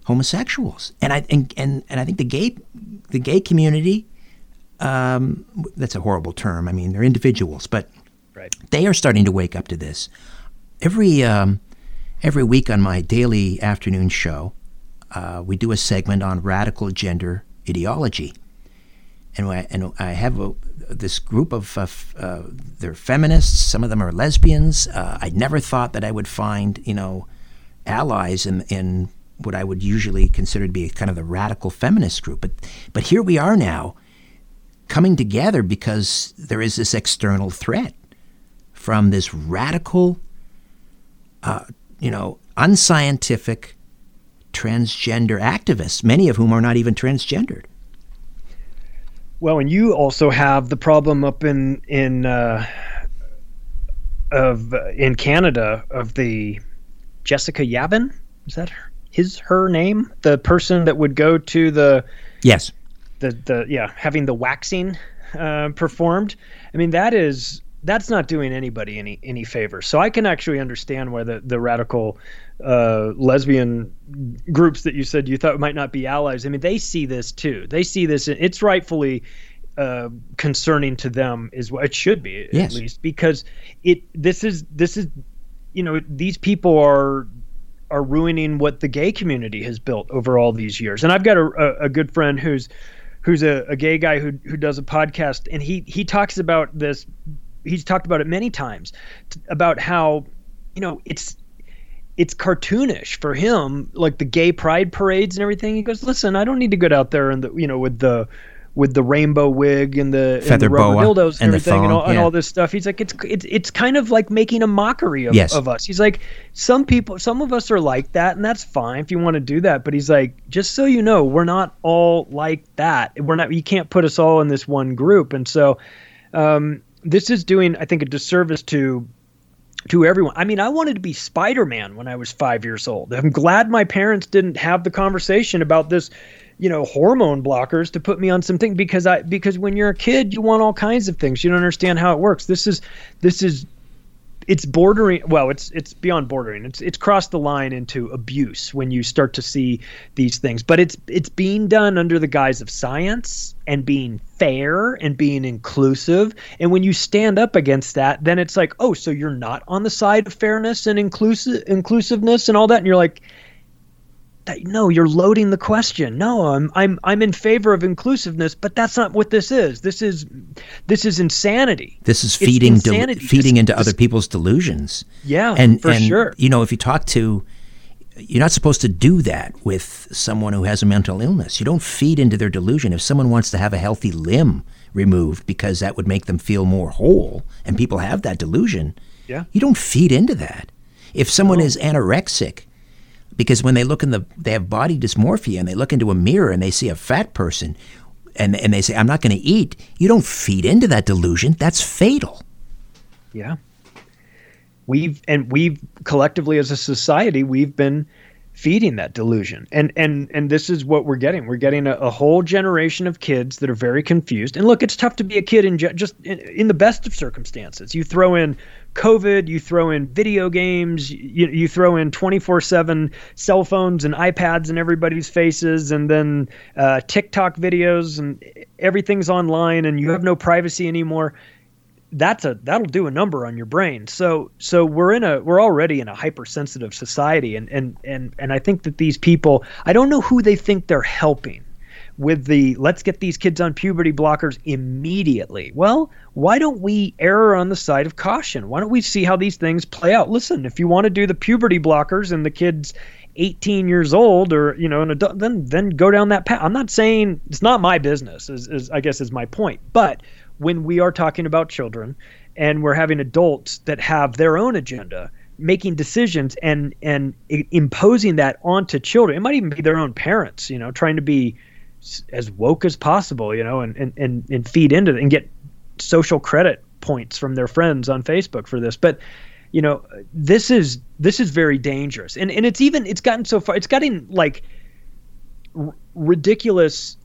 homosexuals. And I and, and, and I think the gay the gay community um, that's a horrible term. I mean, they're individuals, but right. they are starting to wake up to this. Every um, every week on my daily afternoon show, uh, we do a segment on radical gender ideology, and I, and I have a, this group of uh, uh, they're feminists. Some of them are lesbians. Uh, I never thought that I would find you know allies in in what I would usually consider to be kind of the radical feminist group, but but here we are now coming together because there is this external threat from this radical, uh, you know, unscientific transgender activists, many of whom are not even transgendered. Well, and you also have the problem up in in uh, of in Canada of the Jessica Yaniv. Is that her, his her name? The person that would go to the yes the the yeah having the waxing uh, performed. I mean that is that's not doing anybody any any favor. So I can actually understand why the the radical uh, lesbian groups that you said you thought might not be allies. I mean they see this too. They see this. It's rightfully. Uh, concerning to them is what it should be yes. at least because it this is this is you know these people are are ruining what the gay community has built over all these years and i've got a, a, good friend who's who's a, a gay guy who who does a podcast, and he he talks about this. He's talked about it many times t- about how you know it's it's cartoonish for him, like the gay pride parades and everything. He goes, "Listen, I don't need to go out there and the you know with the with the rainbow wig and the, feather and the rubber boa dildos and, and everything and all, and all this stuff. He's like, it's it's it's kind of like making a mockery of, Yes. of us. He's like, some people, some of us are like that, and that's fine if you want to do that. But he's like, just so you know, we're not all like that. We're not. You can't put us all in this one group. And so, um, this is doing, I think, a disservice to to everyone. I mean, I wanted to be Spider Man when I was five years old. I'm glad my parents didn't have the conversation about this, you know, hormone blockers to put me on something because I because when you're a kid, you want all kinds of things. You don't understand how it works. This is this is it's bordering well it's it's beyond bordering it's it's crossed the line into abuse when you start to see these things but it's it's being done under the guise of science and being fair and being inclusive and when you stand up against that then it's like oh so you're not on the side of fairness and inclusive inclusiveness and all that and you're like that, no you're loading the question no i'm i'm i'm in favor of inclusiveness but that's not what this is this is this is insanity This is feeding del- feeding This- into this- other people's delusions. Yeah, and for and, sure. You know, if you talk to, you're not supposed to do that with someone who has a mental illness. You don't feed into their delusion. If someone wants to have a healthy limb removed because that would make them feel more whole, and people have that delusion, Yeah. you don't feed into that. If someone is anorexic, because when they look in the, they have body dysmorphia, and they look into a mirror and they see a fat person, and and they say, "I'm not going to eat." You don't feed into that delusion. That's fatal. Yeah. We've and we've collectively as a society we've been feeding that delusion. And and and this is what we're getting. We're getting a, a whole generation of kids that are very confused. And look, it's tough to be a kid in ju- just in, in the best of circumstances. You throw in COVID, you throw in video games, you, you throw in 24/7 cell phones and iPads in everybody's faces and then uh, TikTok videos and everything's online and you have no privacy anymore that's a that'll do a number on your brain. So so we're in a we're already in a hypersensitive society and and and and I think that these people I don't know who they think they're helping with the let's get these kids on puberty blockers immediately. Well, why don't we err on the side of caution? Why don't we see how these things play out? Listen, if you want to do the puberty blockers and the kids 18 years old or you know an adult then then go down that path. I'm not saying it's not my business is, is I guess is my point. But when we are talking about children and we're having adults that have their own agenda making decisions and and imposing that onto children it might even be their own parents you know trying to be as woke as possible you know and and and, and feed into it and get social credit points from their friends on facebook for this. But you know this is this is very dangerous. And and it's even it's gotten so far it's gotten like r- ridiculous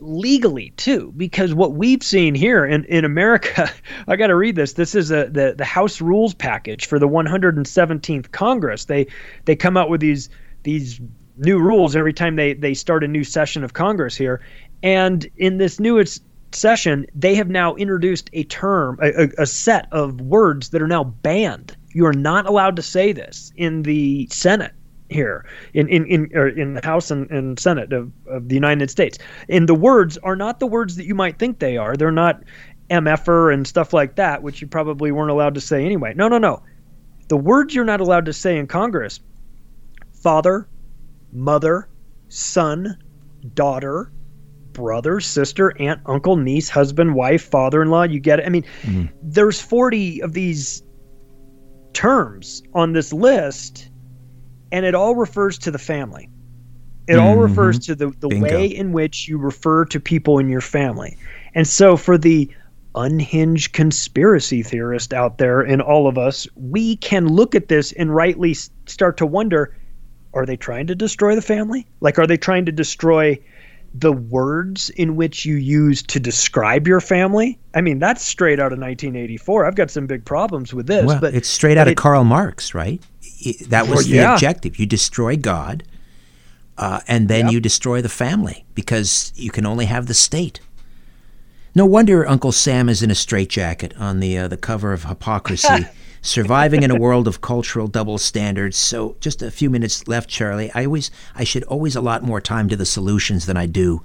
legally too because what we've seen here in, in america i got to read this this is a the, the house rules package for the 117th congress. They they come out with these these new rules every time they they start a new session of Congress here. And in this newest session, they have now introduced a term, a, a, set of words that are now banned. You are not allowed to say this in the Senate here in in in, in the House and, and Senate of, of the United States. And the words are not the words that you might think they are. They're not MFer and stuff like that, which you probably weren't allowed to say anyway. No, no, no. The words you're not allowed to say in Congress father, mother, son, daughter, brother, sister, aunt, uncle, niece, husband, wife, father in law. You get it? I mean, mm-hmm. there's 40 of these terms on this list, and it all refers to the family. It mm-hmm. all refers to the, the way in which you refer to people in your family. And so for the unhinged conspiracy theorist out there in all of us, we can look at this and rightly start to wonder are they trying to destroy the family? Like, are they trying to destroy the words in which you use to describe your family? I mean, that's straight out of 1984. I've got some big problems with this. Well, but it's straight out of Karl Marx, right? That was well, the yeah. objective. You destroy God, uh, and then yep. you destroy the family because you can only have the state. No wonder Uncle Sam is in a straitjacket on the uh, the cover of Hypocrazy. surviving in a world of cultural double standards. So, just a few minutes left, Charlie. I always, I should always allot more time to the solutions than I do.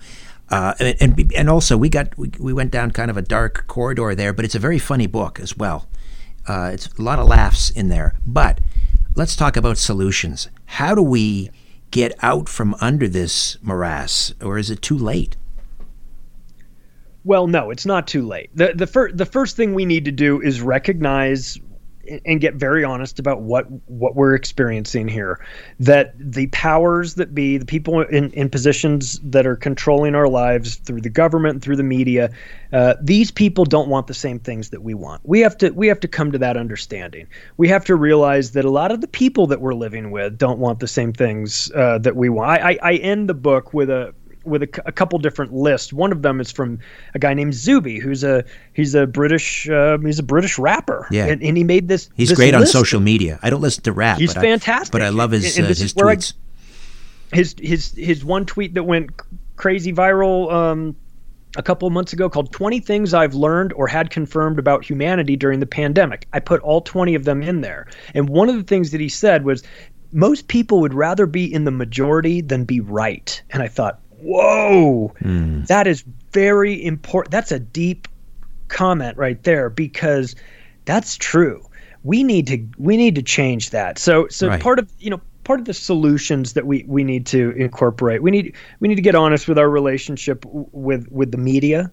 Uh, and, and, and also we got we, we went down kind of a dark corridor there, but it's a very funny book as well. Uh, it's a lot of laughs in there. But let's talk about solutions. How do we get out from under this morass, or is it too late? Well, no, it's not too late. the the, fir- the first thing we need to do is recognize and get very honest about what what we're experiencing here. That the powers that be the people in, in positions that are controlling our lives through the government through the media uh, these people don't want the same things that we want. We have to we have to come to that understanding. We have to realize that a lot of the people that we're living with don't want the same things uh, that we want. I, I, I end the book with a with a, a, couple different lists. One of them is from a guy named Zuby, who's a he's a British uh, he's a British rapper. Yeah, and, and he made this. He's this great list. on social media. I don't listen to rap. He's but fantastic, I, but I love his uh, his tweets. I, his his his one tweet that went crazy viral. Um, a couple of months ago called 20 Things I've Learned or Had Confirmed About Humanity During the Pandemic. I put all 20 of them in there. And one of the things that he said was most people would rather be in the majority than be right. And I thought, whoa, mm. that is very important. That's a deep comment right there because that's true. We need to we need to change that. So so right. part of you know part of the solutions that we we need to incorporate. We need we need to get honest with our relationship with with the media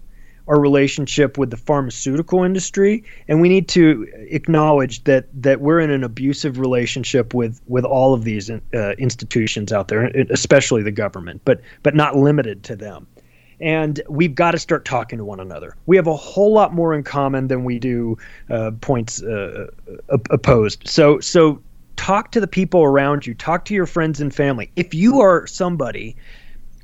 our relationship with the pharmaceutical industry, and we need to acknowledge that that we're in an abusive relationship with with all of these uh, institutions out there, especially the government, but but not limited to them. And we've got to start talking to one another. We have a whole lot more in common than we do uh, points uh, opposed. So so talk to the people around you. Talk to your friends and family. If you are somebody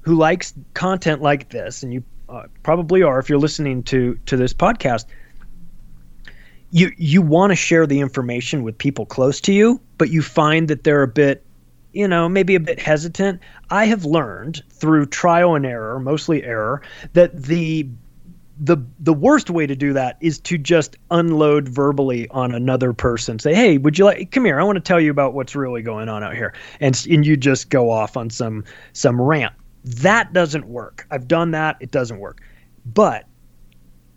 who likes content like this and you uh, probably are if you're listening to to this podcast you you want to share the information with people close to you but you find that they're a bit you know maybe a bit hesitant. I have learned through trial and error mostly error that the the the worst way to do that is to just unload verbally on another person. Say hey would you like come here i want to tell you about what's really going on out here. And and you just go off on some some rant that doesn't work. I've done that. It doesn't work. But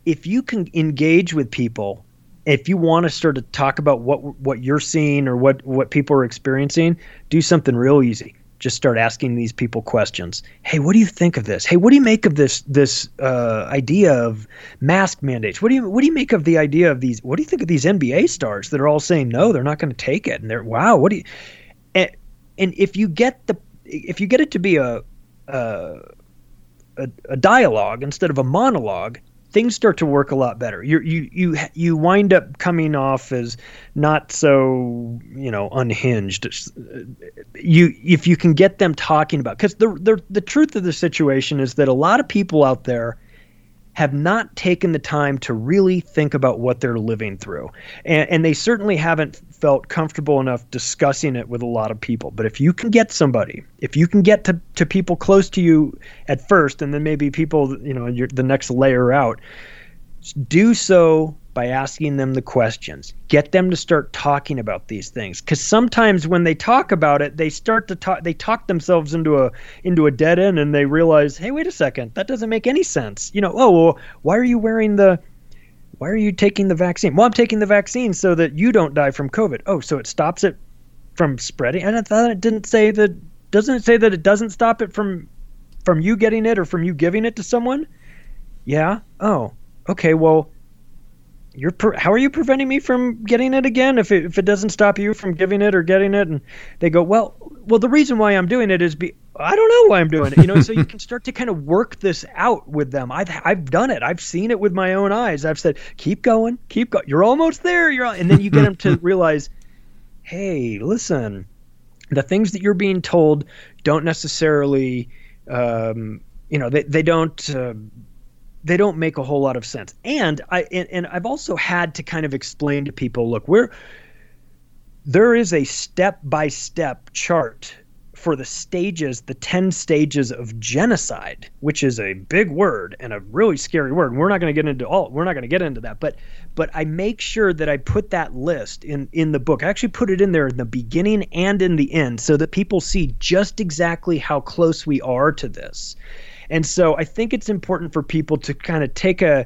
if you can engage with people, if you want to start to talk about what what you're seeing or what what people are experiencing, do something real easy. Just start asking these people questions. Hey, what do you think of this? Hey, what do you make of this this uh, idea of mask mandates? What do you what do you make of the idea of these? What do you think of these NBA stars that are all saying no, they're not going to take it, and they're wow, what do you? And, and if you get the if you get it to be a uh, a, a dialogue instead of a monologue, things start to work a lot better. You you you you wind up coming off as not so you know unhinged. You if you can get them talking about because the the the truth of the situation is that a lot of people out there have not taken the time to really think about what they're living through. And, and, they certainly haven't felt comfortable enough discussing it with a lot of people. But if you can get somebody, if you can get to, to people close to you at first, and then maybe people, you know, the next layer out, do so by asking them the questions. Get them to start talking about these things cuz sometimes when they talk about it, they start to talk they talk themselves into a into a dead end and they realize, "Hey, wait a second. That doesn't make any sense." You know, "Oh, well, why are you wearing the why are you taking the vaccine?" "Well, I'm taking the vaccine so that you don't die from COVID." "Oh, so it stops it from spreading?" And I thought it didn't say that doesn't it say that it doesn't stop it from from you getting it or from you giving it to someone? Yeah. Oh. Okay, well, you're pre- how are you preventing me from getting it again? If it, if it doesn't stop you from giving it or getting it? And they go well well the reason why i'm doing it is be i don't know why i'm doing it you know so you can start to kind of work this out with them. I've i've done it. I've seen it with my own eyes. I've said keep going keep going you're almost there you're and then you get them to realize hey listen the things that you're being told don't necessarily um, you know they, they don't uh, they don't make a whole lot of sense. And I and, and I've also had to kind of explain to people, look, we're there is a step by step chart for the stages, the 10 stages of genocide, which is a big word and a really scary word. We're not going to get into all we're not going to get into that, but but I make sure that I put that list in in the book. I actually put it in there in the beginning and in the end so that people see just exactly how close we are to this. And so I think it's important for people to kind of take a,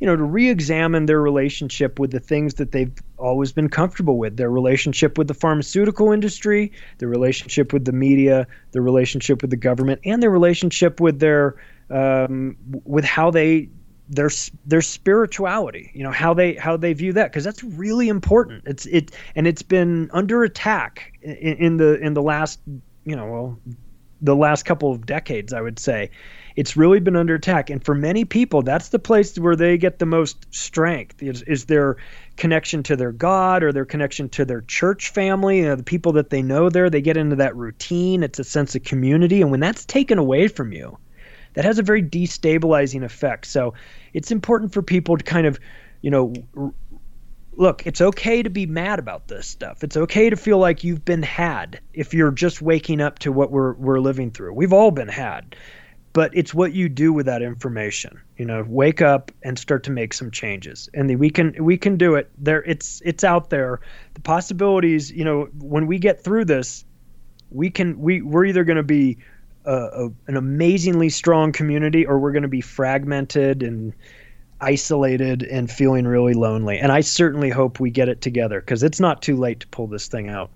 you know, to re-examine their relationship with the things that they've always been comfortable with, their relationship with the pharmaceutical industry, their relationship with the media, their relationship with the government, and their relationship with their um, with how they their their spirituality you know how they how they view that because that's really important. It's it and it's been under attack in, in the in the last you know well the last couple of decades i would say it's really been under attack. And for many people, that's the place where they get the most strength is, is their connection to their God or their connection to their church family, you know, the people that they know there. They get into that routine. It's a sense of community. And when that's taken away from you, that has a very destabilizing effect. So it's important for people to kind of, you know, look, it's okay to be mad about this stuff. It's okay to feel like you've been had if you're just waking up to what we're we're living through. We've all been had but it's what you do with that information you know wake up and start to make some changes and we can we can do it there it's it's out there the possibilities you know when we get through this we can we we're either going to be a, a, an amazingly strong community or we're going to be fragmented and isolated and feeling really lonely and i certainly hope we get it together because it's not too late to pull this thing out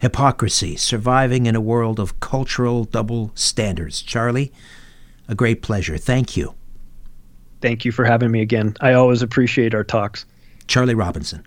Hypocrazy, surviving in a world of cultural double standards. Charlie, a great pleasure. Thank you. Thank you for having me again. I always appreciate our talks. Charlie Robinson.